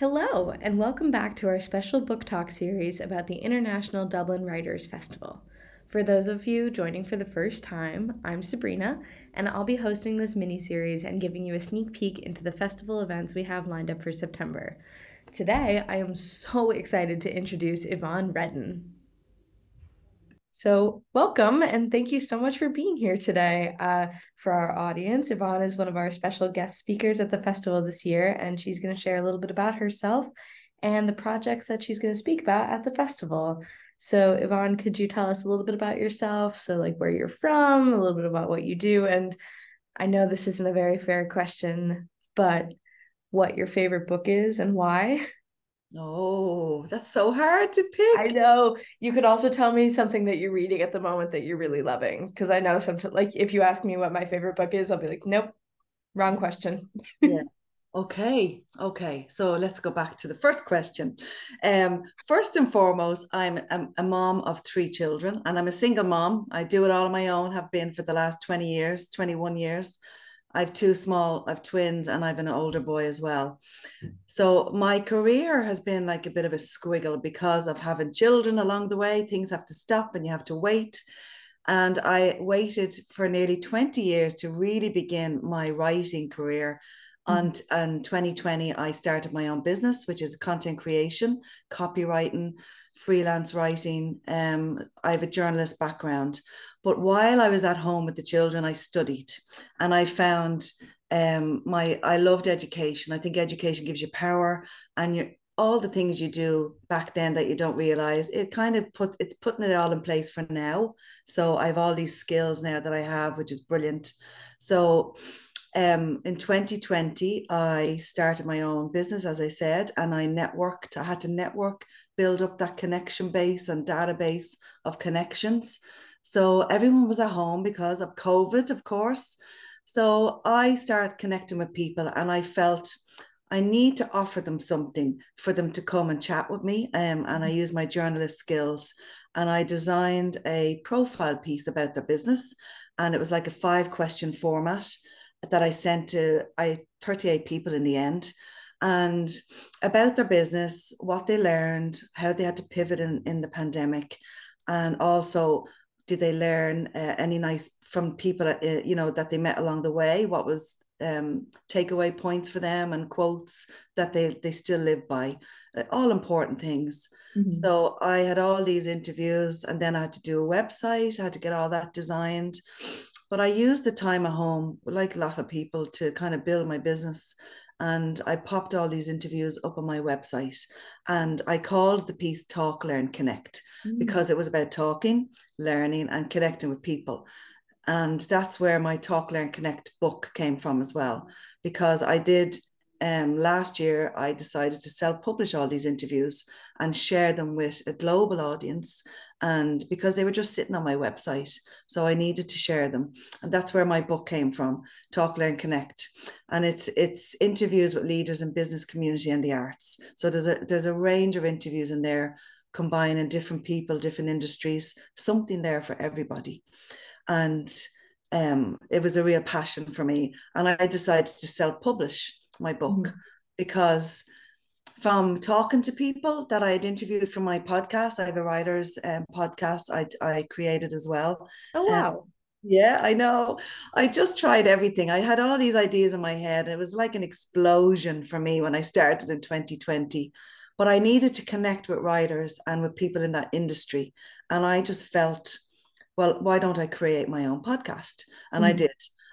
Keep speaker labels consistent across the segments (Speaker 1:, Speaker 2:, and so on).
Speaker 1: Hello, and welcome back to our special book talk series about the International Dublin Writers Festival. For those of you joining for the first time, I'm Sabrina, and I'll be hosting this mini series and giving you a sneak peek into the festival events we have lined up for September. Today, I am so excited to introduce Yvonne Reddin. So, welcome and thank you so much for being here today. Uh, for our audience, Yvonne is one of our special guest speakers at the festival this year, and she's going to share a little bit about herself and the projects that she's going to speak about at the festival. So, Yvonne, could you tell us a little bit about yourself? So, like where you're from, a little bit about what you do. And I know this isn't a very fair question, but what your favorite book is and why?
Speaker 2: Oh, that's so hard to pick.
Speaker 1: I know. You could also tell me something that you're reading at the moment that you're really loving. Because I know sometimes, like, if you ask me what my favorite book is, I'll be like, nope, wrong question.
Speaker 2: yeah. Okay. Okay. So let's go back to the first question. Um, first and foremost, I'm a, a mom of three children and I'm a single mom. I do it all on my own, have been for the last 20 years, 21 years. I've two small, I've twins, and I've an older boy as well. Hmm. So my career has been like a bit of a squiggle because of having children along the way. Things have to stop and you have to wait. And I waited for nearly 20 years to really begin my writing career. And in 2020, I started my own business, which is content creation, copywriting, freelance writing. Um, I have a journalist background. But while I was at home with the children, I studied and I found um, my I loved education. I think education gives you power and you all the things you do back then that you don't realize it kind of put it's putting it all in place for now so i have all these skills now that i have which is brilliant so um, in 2020 i started my own business as i said and i networked i had to network build up that connection base and database of connections so everyone was at home because of COVID, of course. So I started connecting with people and I felt I need to offer them something for them to come and chat with me. Um, and I mm-hmm. used my journalist skills and I designed a profile piece about their business. And it was like a five question format that I sent to I 38 people in the end. And about their business, what they learned, how they had to pivot in, in the pandemic, and also did they learn uh, any nice from people uh, you know that they met along the way? What was um, takeaway points for them and quotes that they they still live by? Uh, all important things. Mm-hmm. so i had all these interviews and then i had to do a website i had to get all that designed but i used the time at home like a lot of people to kind of build my business and I popped all these interviews up on my website. And I called the piece Talk, Learn, Connect mm. because it was about talking, learning, and connecting with people. And that's where my Talk, Learn, Connect book came from as well, because I did um, last year, I decided to self publish all these interviews and share them with a global audience. And because they were just sitting on my website, so I needed to share them. And that's where my book came from Talk, Learn, Connect. And it's it's interviews with leaders in business, community, and the arts. So there's a there's a range of interviews in there combining different people, different industries, something there for everybody. And um, it was a real passion for me. And I decided to self publish my book mm-hmm. because from talking to people that I had interviewed for my podcast, I have a writer's um, podcast I, I created as well.
Speaker 1: Oh, um, wow. Um,
Speaker 2: yeah, I know. I just tried everything. I had all these ideas in my head. It was like an explosion for me when I started in 2020. But I needed to connect with writers and with people in that industry. And I just felt, well, why don't I create my own podcast? And mm. I did.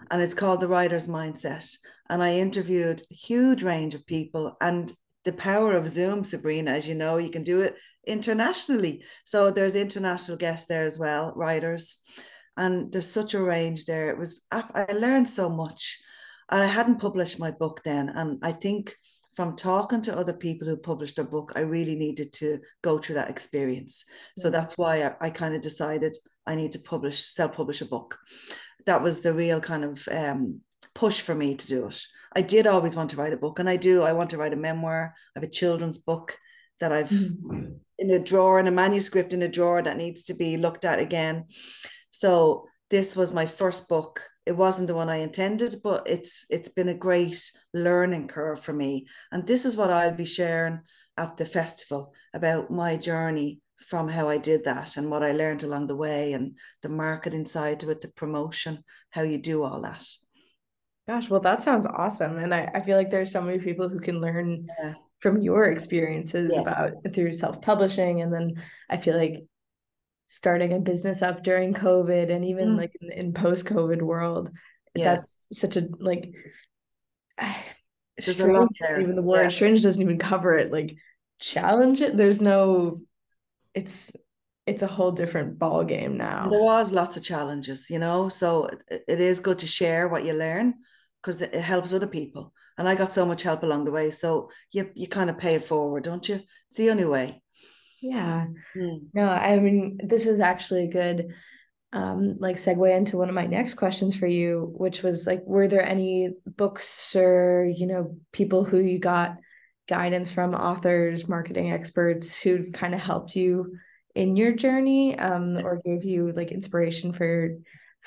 Speaker 2: And it's called The Writer's Mindset and I interviewed a huge range of people. And the power of Zoom, Sabrina, as you know, you can do it internationally. So there's international guests there as well, writers, and there's such a range there. It was I learned so much, and I hadn't published my book then, and I think from talking to other people who published their book, I really needed to go through that experience. So that's why I, I kind of decided I need to publish, self-publish a book. That was the real kind of um, push for me to do it. I did always want to write a book, and I do. I want to write a memoir. I have a children's book that I've mm-hmm. in a drawer, in a manuscript in a drawer that needs to be looked at again. So this was my first book. it wasn't the one I intended, but it's it's been a great learning curve for me. And this is what I'll be sharing at the festival about my journey from how I did that and what I learned along the way and the marketing side to it, the promotion, how you do all that.
Speaker 1: Gosh, well, that sounds awesome. And I, I feel like there's so many people who can learn yeah. from your experiences yeah. about through self-publishing. And then I feel like starting a business up during COVID and even mm. like in, in post-COVID world. Yeah. That's such a like
Speaker 2: There's strange,
Speaker 1: even the word yeah. strange doesn't even cover it. Like challenge it. There's no it's it's a whole different ball game now.
Speaker 2: There was lots of challenges, you know. So it, it is good to share what you learn because it, helps other people. And I got so much help along the way. So you you kind of pay it forward, don't you? It's the only way.
Speaker 1: Yeah. Mm. No, I mean, this is actually a good um like segue into one of my next questions for you, which was like, were there any books or, you know, people who you got guidance from authors, marketing experts who kind of helped you in your journey um or gave you like inspiration for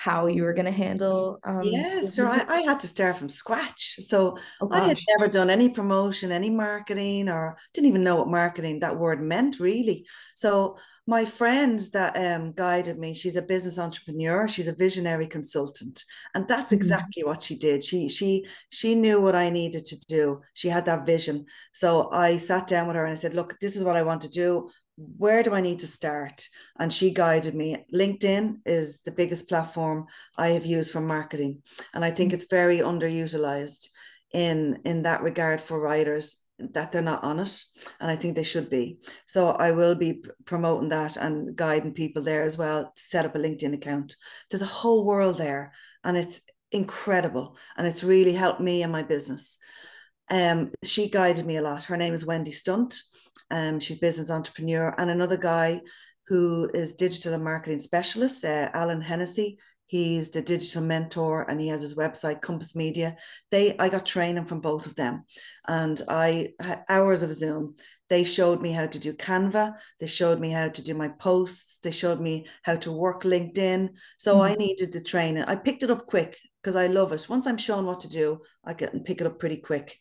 Speaker 1: how you were going to handle um
Speaker 2: yeah so I, I, had to start from scratch so oh, i had never done any promotion any marketing or didn't even know what marketing that word meant really. So my friend that um, guided me she's a business entrepreneur she's a visionary consultant and that's mm-hmm. exactly what she did. She she she knew what i needed to do. She had that vision. So i sat down with her and i said look this is what i want to do where do I need to start? And she guided me. LinkedIn is the biggest platform I have used for marketing. And I think mm. it's very underutilized in in that regard for writers that they're not on it and i think they should be so i will be promoting that and guiding people there as well to set up a linkedin account there's a whole world there and it's incredible and it's really helped me and my business um, she guided me a lot her name is wendy stunt um, she's business entrepreneur, and another guy who is digital and marketing specialist, uh, Alan Hennessy. He's the digital mentor, and he has his website Compass Media. They, I got training from both of them, and I hours of Zoom. They showed me how to do Canva. They showed me how to do my posts. They showed me how to work LinkedIn. So mm-hmm. I needed the training. I picked it up quick because I love it. Once I'm shown what to do, I can pick it up pretty quick.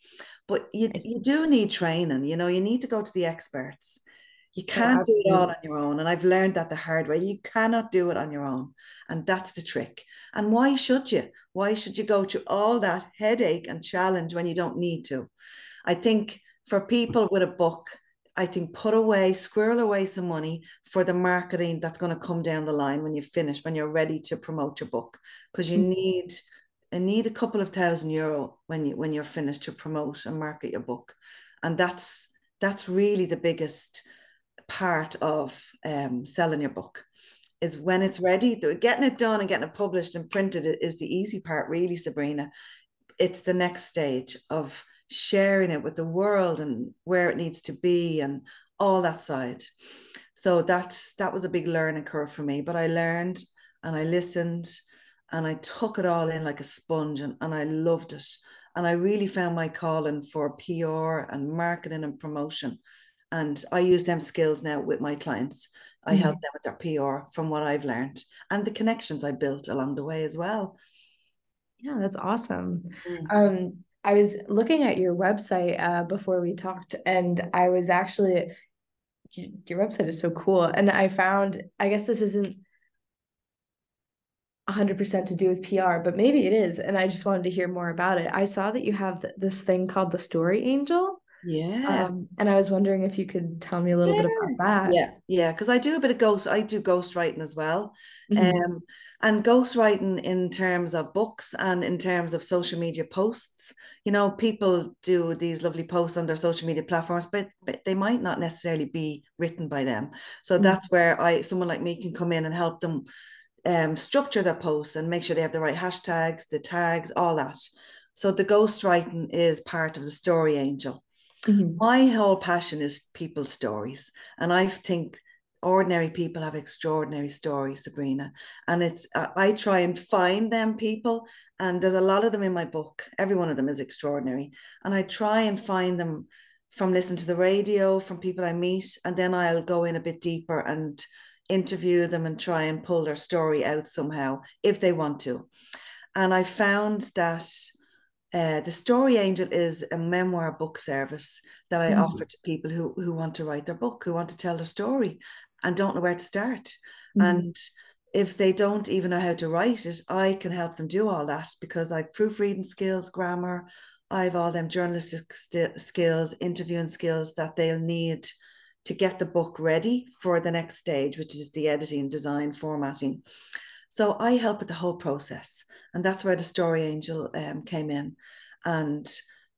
Speaker 2: But you, you do need training, you know, you need to go to the experts. You can't do it all on your own. And I've learned that the hard way. You cannot do it on your own. And that's the trick. And why should you? Why should you go through all that headache and challenge when you don't need to? I think for people with a book, I think put away, squirrel away some money for the marketing that's going to come down the line when you finish, when you're ready to promote your book, because you mm. need and need a couple of thousand euro when you when you're finished to promote and market your book. And that's that's really the biggest part of um, selling your book is when it's ready getting it done and getting it published and printed is the easy part really sabrina. It's the next stage of sharing it with the world and where it needs to be and all that side. So that's that was a big learning curve for me but i learned and i listened and I took it all in like a sponge and, and I loved it. And I really found my calling for PR and marketing and promotion. And I use them skills now with my clients. I mm-hmm. help them with their PR from what I've learned and the connections I built along the way as well.
Speaker 1: Yeah, that's awesome. Mm. Um, I was looking at your website uh, before we talked, and I was actually your website is so cool. And I found, I guess this isn't 100% to do with PR, but maybe it is. And I just wanted to hear more about it. I saw that you have this thing called the Story Angel.
Speaker 2: Yeah.
Speaker 1: Um, and I was wondering if you could tell me a little
Speaker 2: yeah.
Speaker 1: bit about that.
Speaker 2: Yeah, yeah, because I do a bit of ghost, I do ghost writing as well. Mm-hmm. Um, and ghost writing in terms of books and in terms of social media posts. You know, people do these lovely posts on their social media platforms, but, but they might not necessarily be written by them. So mm-hmm. that's where I someone like me can come in and help them um, structure their posts and make sure they have the right hashtags, the tags, all that. So the ghostwriting is part of the story angel. Mm-hmm. My whole passion is people's stories. And I think ordinary people have extraordinary stories, Sabrina. And it's, uh, I try and find them people. And there's a lot of them in my book. Every one of them is extraordinary. And I try and find them from listening to the radio, from people I meet. And then I'll go in a bit deeper and interview them and try and pull their story out somehow if they want to. And I found that uh, the Story Angel is a memoir book service that I mm. offer to people who, who want to write their book, who want to tell their story and don't know where to start. Mm. And if they don't even know how to write it, I can help them do all that because I've proofreading skills, grammar, I've all them journalistic st- skills, interviewing skills that they'll need to get the book ready for the next stage, which is the editing, design, formatting. So I help with the whole process, and that's where the Story Angel um, came in, and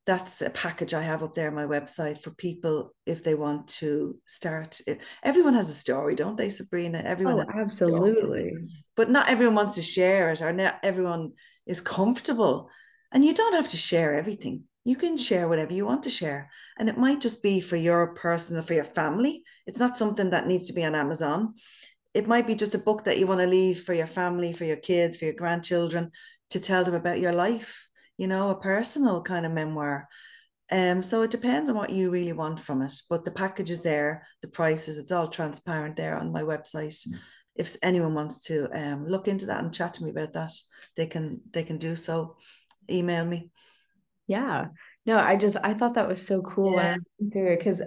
Speaker 2: that's a package I have up there on my website for people if they want to start. Everyone has a story, don't they, Sabrina? Everyone.
Speaker 1: Oh, absolutely.
Speaker 2: But not everyone wants to share it, or not everyone is comfortable. And you don't have to share everything. You can share whatever you want to share, and it might just be for your personal, for your family. It's not something that needs to be on Amazon it might be just a book that you want to leave for your family, for your kids, for your grandchildren, to tell them about your life, you know, a personal kind of memoir. Um, so it depends on what you really want from it. But the package is there, the prices, it's all transparent there on my website. Mm. If anyone wants to um, look into that and chat to me about that, they can they can do so. Email me.
Speaker 1: Yeah. No, I just I thought that was so cool yeah. because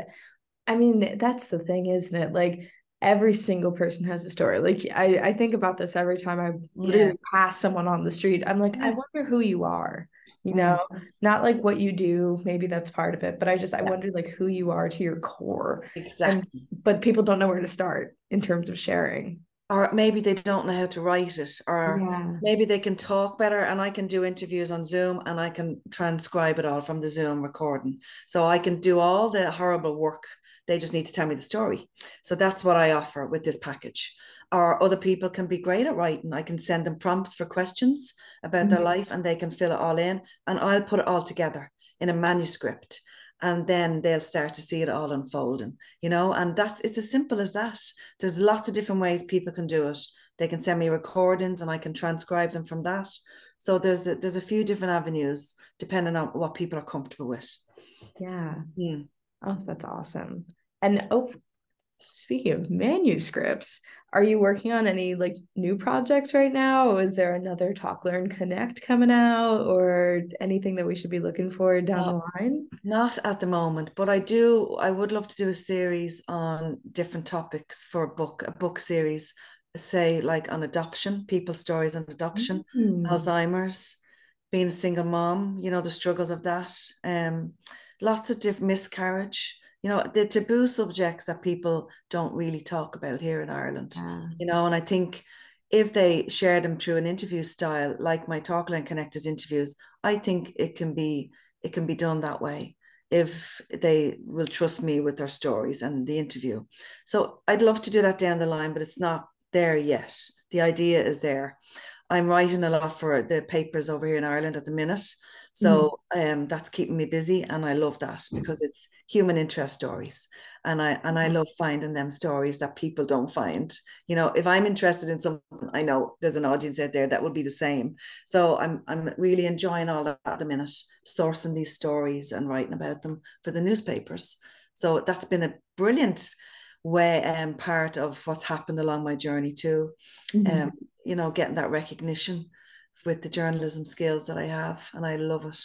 Speaker 1: I mean that's the thing, isn't it? Like every single person has a story. Like I, I think about this every time I literally yeah. pass someone on the street. I'm like. I wonder who you are. You know, not like what you do. Maybe that's part of it, but I just I wonder like who you are to your core.
Speaker 2: Exactly.
Speaker 1: And, but people don't know where to start in terms of sharing.
Speaker 2: Or maybe they don't know how to write it, or yeah. maybe they can talk better. And I can do interviews on Zoom and I can transcribe it all from the Zoom recording. So I can do all the horrible work they just need to tell me the story. So that's what I offer with this package. Or other people can be great at writing. I can send them prompts for questions about mm-hmm. their life and they can fill it all in. And I'll put it all together in a manuscript. And then they'll start to see it all unfolding, you know, and that's it's as simple as that. There's lots of different ways people can do it. They can send me recordings and I can transcribe them from that. So there's a, there's a few different avenues depending on what people are comfortable with.
Speaker 1: Yeah. Mm. Oh, that's awesome. And oh, speaking of manuscripts, are you working on any like new projects right now? Or is there another Talk Learn Connect coming out or anything that we should be looking for down not, the line?
Speaker 2: Not at the moment, but I do I would love to do a series on different topics for a book, a book series, say like on adoption, people's stories on adoption, mm-hmm. Alzheimer's, being a single mom, you know, the struggles of that. Um lots of different miscarriage you know the taboo subjects that people don't really talk about here in ireland yeah. you know and i think if they share them through an interview style like my talk learn connectors interviews i think it can be it can be done that way if they will trust me with their stories and the interview. So i'd love to do that down the line but it's not there yet. The idea is there i'm writing a lot for the papers over here in ireland at the minute so mm. um, that's keeping me busy, and I love that because it's human interest stories, and I and I love finding them stories that people don't find. You know, if I'm interested in something, I know there's an audience out there that will be the same. So I'm I'm really enjoying all that at the minute, sourcing these stories and writing about them for the newspapers. So that's been a brilliant way and um, part of what's happened along my journey too. Mm-hmm. Um, you know, getting that recognition with the journalism skills that I have, and I love it.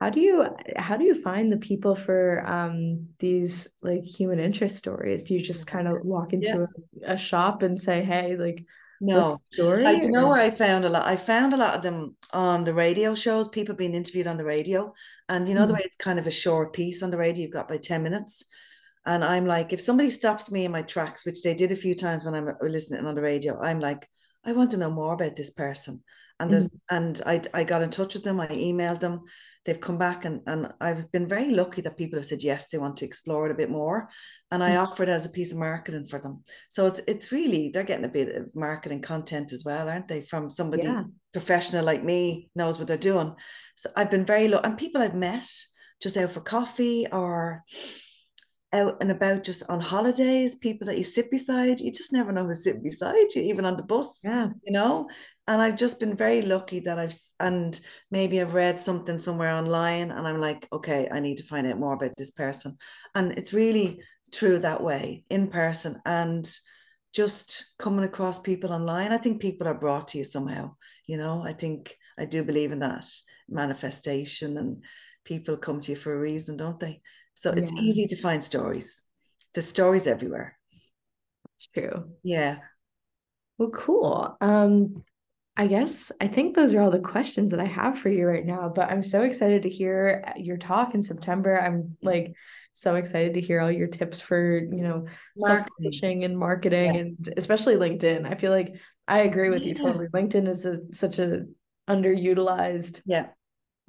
Speaker 1: How do you how do you find the people for um, these like human interest stories? Do you just kind of walk into yeah. a, a, shop and say, "Hey, like"?
Speaker 2: No, story, I do know where I found a lot. I found a lot of them on the radio shows. People being interviewed on the radio, and you know mm. the way it's kind of a short piece on the radio. You've got by ten minutes, and I'm like, if somebody stops me in my tracks, which they did a few times when I'm listening on the radio, I'm like, I want to know more about this person. And there's mm. and I I got in touch with them, I emailed them, they've come back and and I've been very lucky that people have said yes, they want to explore it a bit more. And I mm. offer it as a piece of marketing for them. So it's it's really they're getting a bit of marketing content as well, aren't they? From somebody yeah. professional like me knows what they're doing. So I've been very lucky and people I've met just out for coffee or out and about just on holidays, people that you sit beside, you just never know who's sitting beside you, even on the bus.
Speaker 1: Yeah.
Speaker 2: You know? And I've just been very lucky that I've and maybe I've read something somewhere online and I'm like, okay, I need to find out more about this person. And it's really true that way in person. And just coming across people online. I think people are brought to you somehow. You know, I think I do believe in that manifestation and people come to you for a reason, don't they? So it's
Speaker 1: Yeah.
Speaker 2: easy to find stories. There's stories everywhere.
Speaker 1: It's true.
Speaker 2: Yeah.
Speaker 1: Well, cool. Um, I guess I think those are all the questions that I have for you right now, but I'm so excited to hear your talk in September. I'm like so excited to hear all your tips for, you know,
Speaker 2: Marketing.
Speaker 1: and marketing
Speaker 2: Yeah.
Speaker 1: and especially LinkedIn. I feel like I agree with you totally. LinkedIn is a, such a underutilized
Speaker 2: Yeah.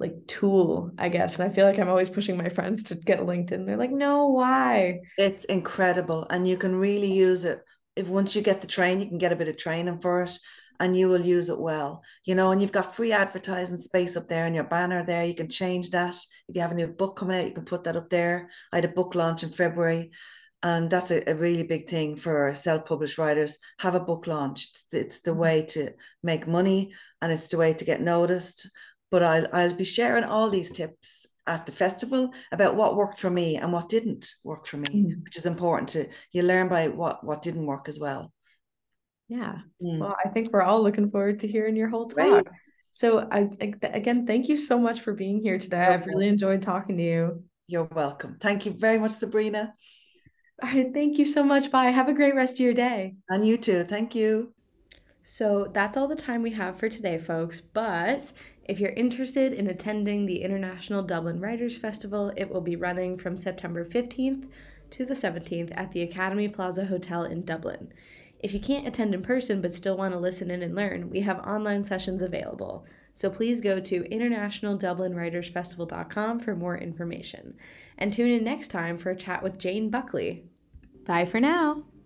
Speaker 1: Like tool, I guess. And I feel like I'm always pushing my friends to get LinkedIn. They're like, "No, why?"
Speaker 2: It's incredible. And you can really use it. If once you get the train, you can get a bit of training for it and you will use it well. You know, and you've got free advertising space up there in your banner there. You can change that. If you have a new book coming out, you can put that up there. I had a book launch in February. And that's a, a really big thing for self-published writers. Have a book launch. It's, it's the mm-hmm. way to make money and it's the way to get noticed. But I'll I'll be sharing all these tips at the festival about what worked for me and what didn't work for me,
Speaker 1: Mm.
Speaker 2: which is important to you learn by what what didn't work as well.
Speaker 1: Yeah.
Speaker 2: Mm.
Speaker 1: Well, I think we're all looking forward to hearing your whole
Speaker 2: Great.
Speaker 1: talk. So I, I again, thank you so much for being here today.
Speaker 2: You're
Speaker 1: I've really enjoyed talking to you.
Speaker 2: You're welcome. Thank you very much, Sabrina.
Speaker 1: All right, thank you so much. Bye. Have a great rest of your day.
Speaker 2: And you too. Thank you.
Speaker 1: So that's all the time we have for today, folks. But if you're interested in attending the International Dublin Writers Festival, it will be running from September 15th to the 17th at the Academy Plaza Hotel in Dublin. If you can't attend in person but still want to listen in and learn, we have online sessions available. So please go to internationaldublinwritersfestival.com for more information. And tune in next time for a chat with Jane Buckley. Bye for now.